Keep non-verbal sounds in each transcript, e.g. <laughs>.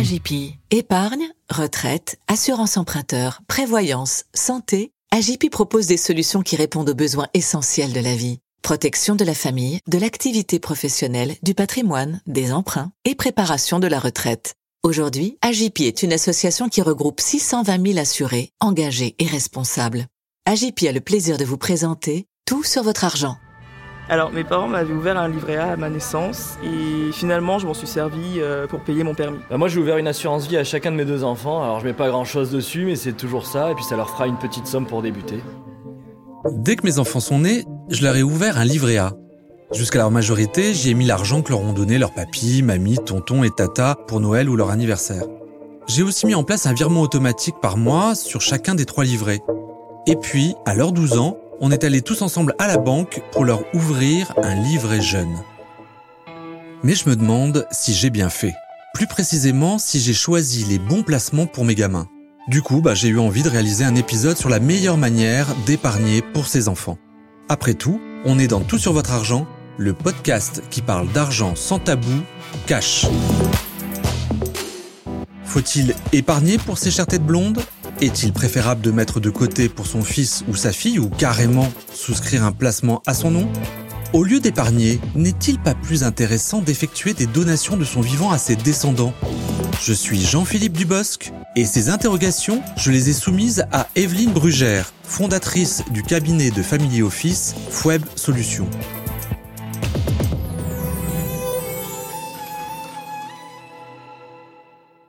AGP. Épargne, retraite, assurance emprunteur, prévoyance, santé. AGP propose des solutions qui répondent aux besoins essentiels de la vie. Protection de la famille, de l'activité professionnelle, du patrimoine, des emprunts et préparation de la retraite. Aujourd'hui, AGP est une association qui regroupe 620 000 assurés, engagés et responsables. AGP a le plaisir de vous présenter Tout sur votre argent. Alors mes parents m'avaient ouvert un livret A à ma naissance et finalement je m'en suis servi euh, pour payer mon permis. Bah, moi j'ai ouvert une assurance vie à chacun de mes deux enfants, alors je mets pas grand chose dessus mais c'est toujours ça et puis ça leur fera une petite somme pour débuter. Dès que mes enfants sont nés, je leur ai ouvert un livret A. Jusqu'à leur majorité, j'y ai mis l'argent que leur ont donné leur papy, mamie, tonton et tata pour Noël ou leur anniversaire. J'ai aussi mis en place un virement automatique par mois sur chacun des trois livrets. Et puis, à leurs 12 ans, on est allés tous ensemble à la banque pour leur ouvrir un livret jeune. Mais je me demande si j'ai bien fait. Plus précisément, si j'ai choisi les bons placements pour mes gamins. Du coup, bah, j'ai eu envie de réaliser un épisode sur la meilleure manière d'épargner pour ses enfants. Après tout, on est dans Tout sur votre argent, le podcast qui parle d'argent sans tabou, cash. Faut-il épargner pour ses chères têtes blondes? Est-il préférable de mettre de côté pour son fils ou sa fille ou carrément souscrire un placement à son nom? Au lieu d'épargner, n'est-il pas plus intéressant d'effectuer des donations de son vivant à ses descendants? Je suis Jean-Philippe Dubosc et ces interrogations, je les ai soumises à Evelyne Brugère, fondatrice du cabinet de Family Office Fweb Solutions.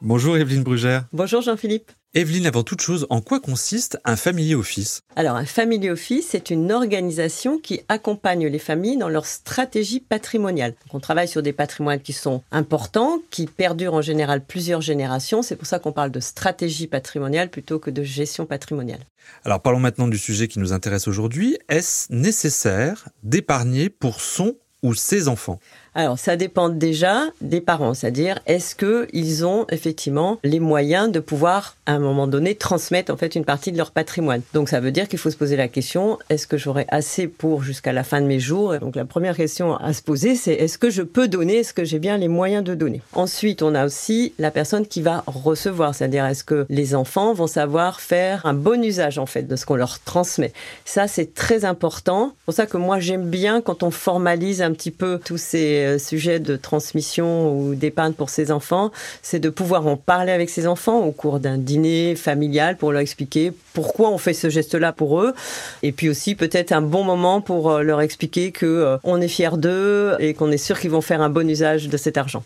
Bonjour Evelyne Brugère. Bonjour Jean-Philippe. Evelyne, avant toute chose, en quoi consiste un Family Office? Alors, un Family Office, c'est une organisation qui accompagne les familles dans leur stratégie patrimoniale. on travaille sur des patrimoines qui sont importants, qui perdurent en général plusieurs générations. C'est pour ça qu'on parle de stratégie patrimoniale plutôt que de gestion patrimoniale. Alors, parlons maintenant du sujet qui nous intéresse aujourd'hui. Est-ce nécessaire d'épargner pour son ou ses enfants? Alors, ça dépend déjà des parents, c'est-à-dire est-ce que ils ont effectivement les moyens de pouvoir à un moment donné transmettre en fait une partie de leur patrimoine. Donc ça veut dire qu'il faut se poser la question est-ce que j'aurai assez pour jusqu'à la fin de mes jours? Donc la première question à se poser c'est est-ce que je peux donner? Est-ce que j'ai bien les moyens de donner? Ensuite, on a aussi la personne qui va recevoir, c'est-à-dire est-ce que les enfants vont savoir faire un bon usage en fait de ce qu'on leur transmet? Ça c'est très important. C'est pour ça que moi j'aime bien quand on formalise un petit peu tous ces euh, sujet de transmission ou d'épargne pour ses enfants, c'est de pouvoir en parler avec ses enfants au cours d'un dîner familial pour leur expliquer pourquoi on fait ce geste-là pour eux. Et puis aussi peut-être un bon moment pour euh, leur expliquer que euh, on est fier d'eux et qu'on est sûr qu'ils vont faire un bon usage de cet argent.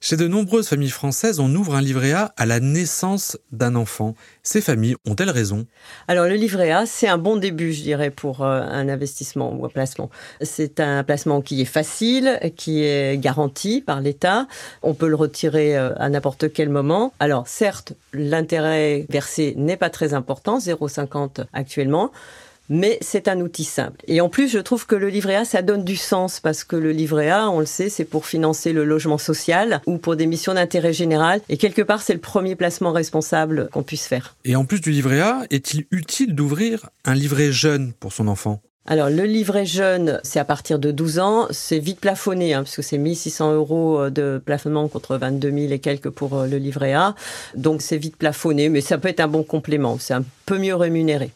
Chez de nombreuses familles françaises, on ouvre un livret A à la naissance d'un enfant. Ces familles ont-elles raison? Alors le livret A, c'est un bon début, je dirais, pour euh, un investissement ou un placement. C'est un placement qui est facile, qui est garanti par l'État. On peut le retirer euh, à n'importe quel moment. Alors certes, l'intérêt versé n'est pas très important, 0,50 actuellement mais c'est un outil simple. Et en plus, je trouve que le livret A, ça donne du sens parce que le livret A, on le sait, c'est pour financer le logement social ou pour des missions d'intérêt général. Et quelque part, c'est le premier placement responsable qu'on puisse faire. Et en plus du livret A, est-il utile d'ouvrir un livret jeune pour son enfant? Alors, le livret jeune, c'est à partir de 12 ans. C'est vite plafonné, hein, puisque c'est 1600 euros de plafonnement contre 22 000 et quelques pour euh, le livret A. Donc, c'est vite plafonné, mais ça peut être un bon complément. C'est un peu mieux rémunéré.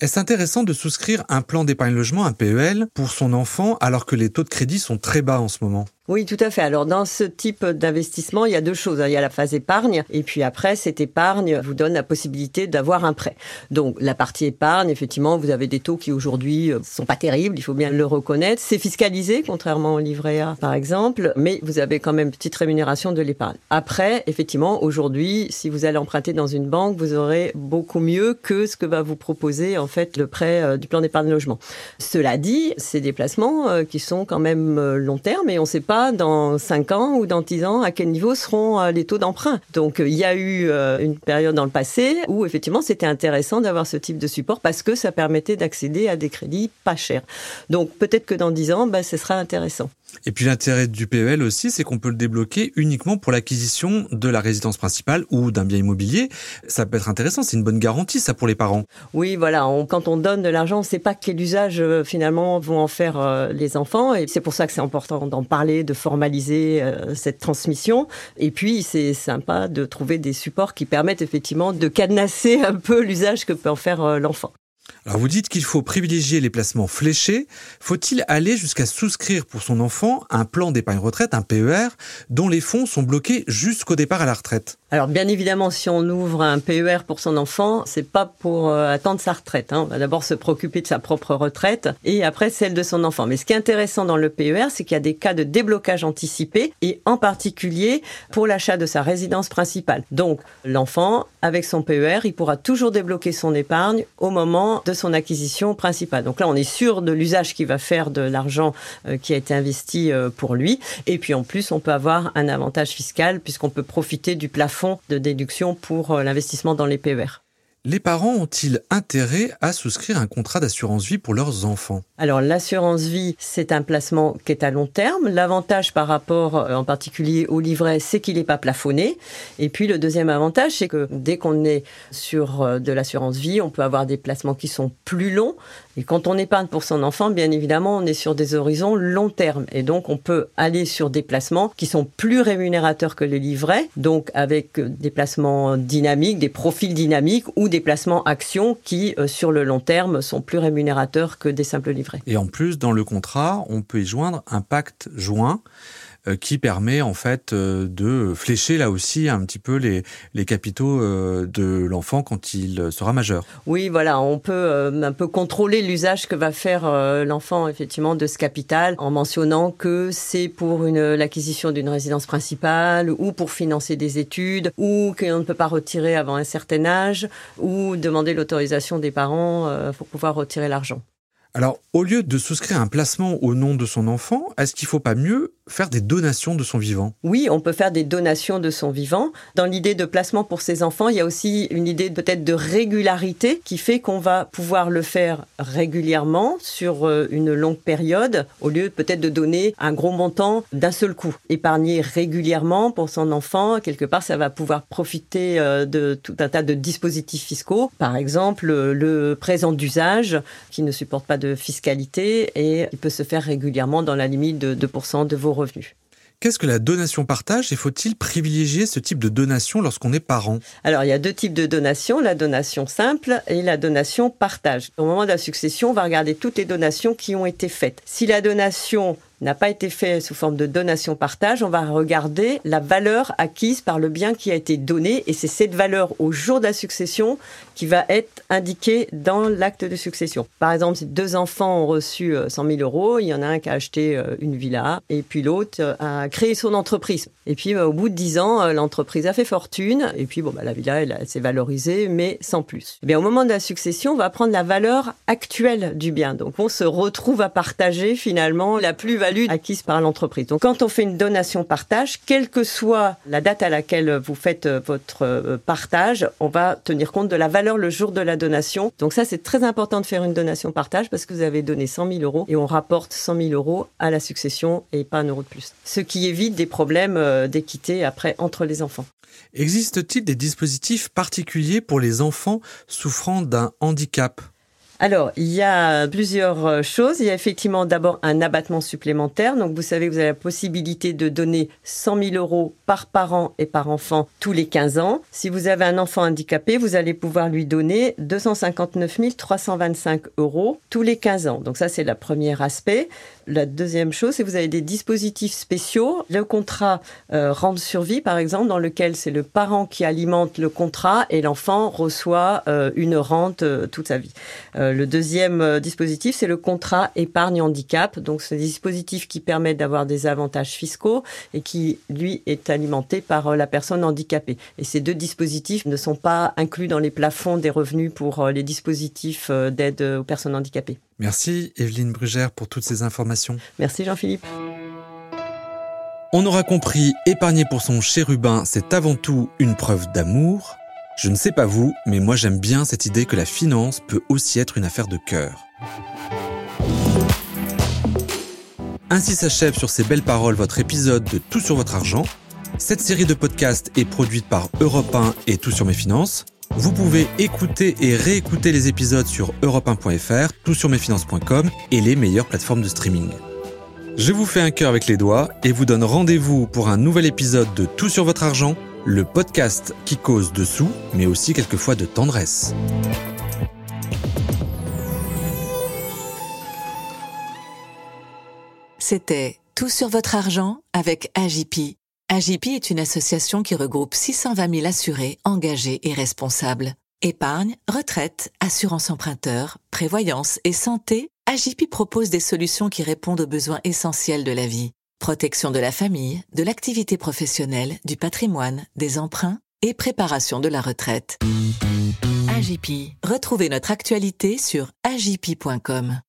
Est-ce intéressant de souscrire un plan d'épargne logement, un PEL, pour son enfant alors que les taux de crédit sont très bas en ce moment? Oui, tout à fait. Alors dans ce type d'investissement, il y a deux choses. Il y a la phase épargne et puis après, cette épargne vous donne la possibilité d'avoir un prêt. Donc la partie épargne, effectivement, vous avez des taux qui aujourd'hui euh, sont pas terribles, il faut bien le reconnaître. C'est fiscalisé, contrairement au livret A par exemple, mais vous avez quand même une petite rémunération de l'épargne. Après, effectivement, aujourd'hui, si vous allez emprunter dans une banque, vous aurez beaucoup mieux que ce que va vous proposer en fait le prêt euh, du plan d'épargne logement. Cela dit, c'est des placements euh, qui sont quand même long terme et on ne sait pas dans 5 ans ou dans 10 ans à quel niveau seront euh, les taux d'emprunt. Donc euh, il y a eu euh, une période dans le passé où effectivement c'était intéressant d'avoir ce type de support parce que ça permettait d'accéder à des crédits pas chers. Donc peut-être que dans 10 ans, bah, ce sera intéressant. Et puis l'intérêt du PEL aussi, c'est qu'on peut le débloquer uniquement pour l'acquisition de la résidence principale ou d'un bien immobilier. Ça peut être intéressant, c'est une bonne garantie ça pour les parents. Oui, voilà, quand on donne de l'argent, on ne sait pas quel usage euh, finalement vont en faire euh, les enfants et c'est pour ça que c'est important d'en parler, de formaliser euh, cette transmission. Et puis c'est sympa de trouver des supports qui permettent effectivement de cadenasser <laughs> un peu l'usage que peut en faire l'enfant. Alors vous dites qu'il faut privilégier les placements fléchés. Faut-il aller jusqu'à souscrire pour son enfant un plan d'épargne retraite, un PER, dont les fonds sont bloqués jusqu'au départ à la retraite? Alors bien évidemment, si on ouvre un PER pour son enfant, c'est pas pour euh, attendre sa retraite. Hein. On va d'abord se préoccuper de sa propre retraite et après celle de son enfant. Mais ce qui est intéressant dans le PER, c'est qu'il y a des cas de déblocage anticipé et en particulier pour l'achat de sa résidence principale. Donc l'enfant, avec son PER, il pourra toujours débloquer son épargne au moment de son acquisition principale. Donc là, on est sûr de l'usage qu'il va faire de l'argent euh, qui a été investi euh, pour lui. Et puis en plus, on peut avoir un avantage fiscal puisqu'on peut profiter du plafond de déduction pour euh, l'investissement dans les PER. Les parents ont-ils intérêt à souscrire un contrat d'assurance vie pour leurs enfants? Alors l'assurance vie, c'est un placement qui est à long terme. L'avantage par rapport en particulier au livret, c'est qu'il n'est pas plafonné. Et puis le deuxième avantage, c'est que dès qu'on est sur de l'assurance vie, on peut avoir des placements qui sont plus longs. Et quand on épargne pour son enfant, bien évidemment, on est sur des horizons long terme. Et donc, on peut aller sur des placements qui sont plus rémunérateurs que les livrets, donc avec des placements dynamiques, des profils dynamiques ou des placements actions qui, euh, sur le long terme, sont plus rémunérateurs que des simples livrets. Et en plus, dans le contrat, on peut y joindre un pacte joint qui permet en fait euh, de flécher là aussi un petit peu les, les capitaux euh, de l'enfant quand il sera majeur. Oui, voilà, on peut un peu contrôler l'usage que va faire l'enfant effectivement de ce capital en mentionnant que c'est pour une l'acquisition d'une résidence principale ou pour financer des études ou qu'on ne peut pas retirer avant un certain âge ou demander l'autorisation des parents pour pouvoir retirer l'argent. Alors, au lieu de souscrire un placement au nom de son enfant, est-ce qu'il ne faut pas mieux faire des donations de son vivant Oui, on peut faire des donations de son vivant. Dans l'idée de placement pour ses enfants, il y a aussi une idée peut-être de régularité qui fait qu'on va pouvoir le faire régulièrement sur euh, une longue période, au lieu peut-être de donner un gros montant d'un seul coup. Épargner régulièrement pour son enfant, quelque part, ça va pouvoir profiter euh, de tout un tas de dispositifs fiscaux. Par exemple, le présent d'usage qui ne supporte pas de fiscalité et il peut se faire régulièrement dans la limite de 2% de vos revenus. Qu'est-ce que la donation partage et faut-il privilégier ce type de donation lorsqu'on est parent? Alors, il y a deux types de donations, la donation simple et la donation partage. Au moment de la succession, on va regarder toutes les donations qui ont été faites. Si la donation n'a pas été fait sous forme de donation-partage, on va regarder la valeur acquise par le bien qui a été donné et c'est cette valeur au jour de la succession qui va être indiquée dans l'acte de succession. Par exemple, si deux enfants ont reçu 100 euh, 000 euros, il y en a un qui a acheté euh, une villa et puis l'autre euh, a créé son entreprise. Et puis au bout de 10 ans, l'entreprise a fait fortune et puis bon, bah, la villa elle, s'est valorisée mais sans plus. Eh bien, au moment de la succession, on va prendre la valeur actuelle du bien. Donc on se retrouve à partager finalement la plus-value acquise par l'entreprise. Donc quand on fait une donation partage, quelle que soit la date à laquelle vous faites euh, votre euh, partage, on va tenir compte de la valeur le jour de la donation. Donc ça, c'est très important de faire une donation partage parce que vous avez donné 100 000 euros et on rapporte 100 000 euros à la succession et pas un euro de plus. Ce qui évite des problèmes euh, d'équité après entre les enfants. Existe-t-il des dispositifs particuliers pour les enfants souffrant d'un handicap? Alors, il y a plusieurs euh, choses. Il y a effectivement d'abord un abattement supplémentaire. Donc, vous savez, vous avez la possibilité de donner 100 000 euros par parent et par enfant tous les 15 ans. Si vous avez un enfant handicapé, vous allez pouvoir lui donner 259 325 euros tous les 15 ans. Donc, ça, c'est le premier aspect. La deuxième chose, c'est que vous avez des dispositifs spéciaux. Le contrat euh, rente survie, par exemple, dans lequel c'est le parent qui alimente le contrat et l'enfant reçoit euh, une rente euh, toute sa vie. Euh, le deuxième dispositif, c'est le contrat épargne handicap. Donc, c'est un dispositif qui permet d'avoir des avantages fiscaux et qui, lui, est alimenté par la personne handicapée. Et ces deux dispositifs ne sont pas inclus dans les plafonds des revenus pour les dispositifs d'aide aux personnes handicapées. Merci Evelyne Brugère pour toutes ces informations. Merci Jean-Philippe. On aura compris, épargner pour son chérubin, c'est avant tout une preuve d'amour. Je ne sais pas vous, mais moi j'aime bien cette idée que la finance peut aussi être une affaire de cœur. Ainsi s'achève sur ces belles paroles votre épisode de Tout sur votre argent. Cette série de podcasts est produite par Europe 1 et Tout sur mes finances. Vous pouvez écouter et réécouter les épisodes sur europe1.fr, toutsurmesfinances.com et les meilleures plateformes de streaming. Je vous fais un cœur avec les doigts et vous donne rendez-vous pour un nouvel épisode de Tout sur votre argent, le podcast qui cause de sous, mais aussi quelquefois de tendresse. C'était Tout sur votre argent avec AJP. AJP est une association qui regroupe 620 000 assurés, engagés et responsables. Épargne, retraite, assurance emprunteur, prévoyance et santé, AJP propose des solutions qui répondent aux besoins essentiels de la vie. Protection de la famille, de l'activité professionnelle, du patrimoine, des emprunts et préparation de la retraite. AJP. Retrouvez notre actualité sur ajp.com.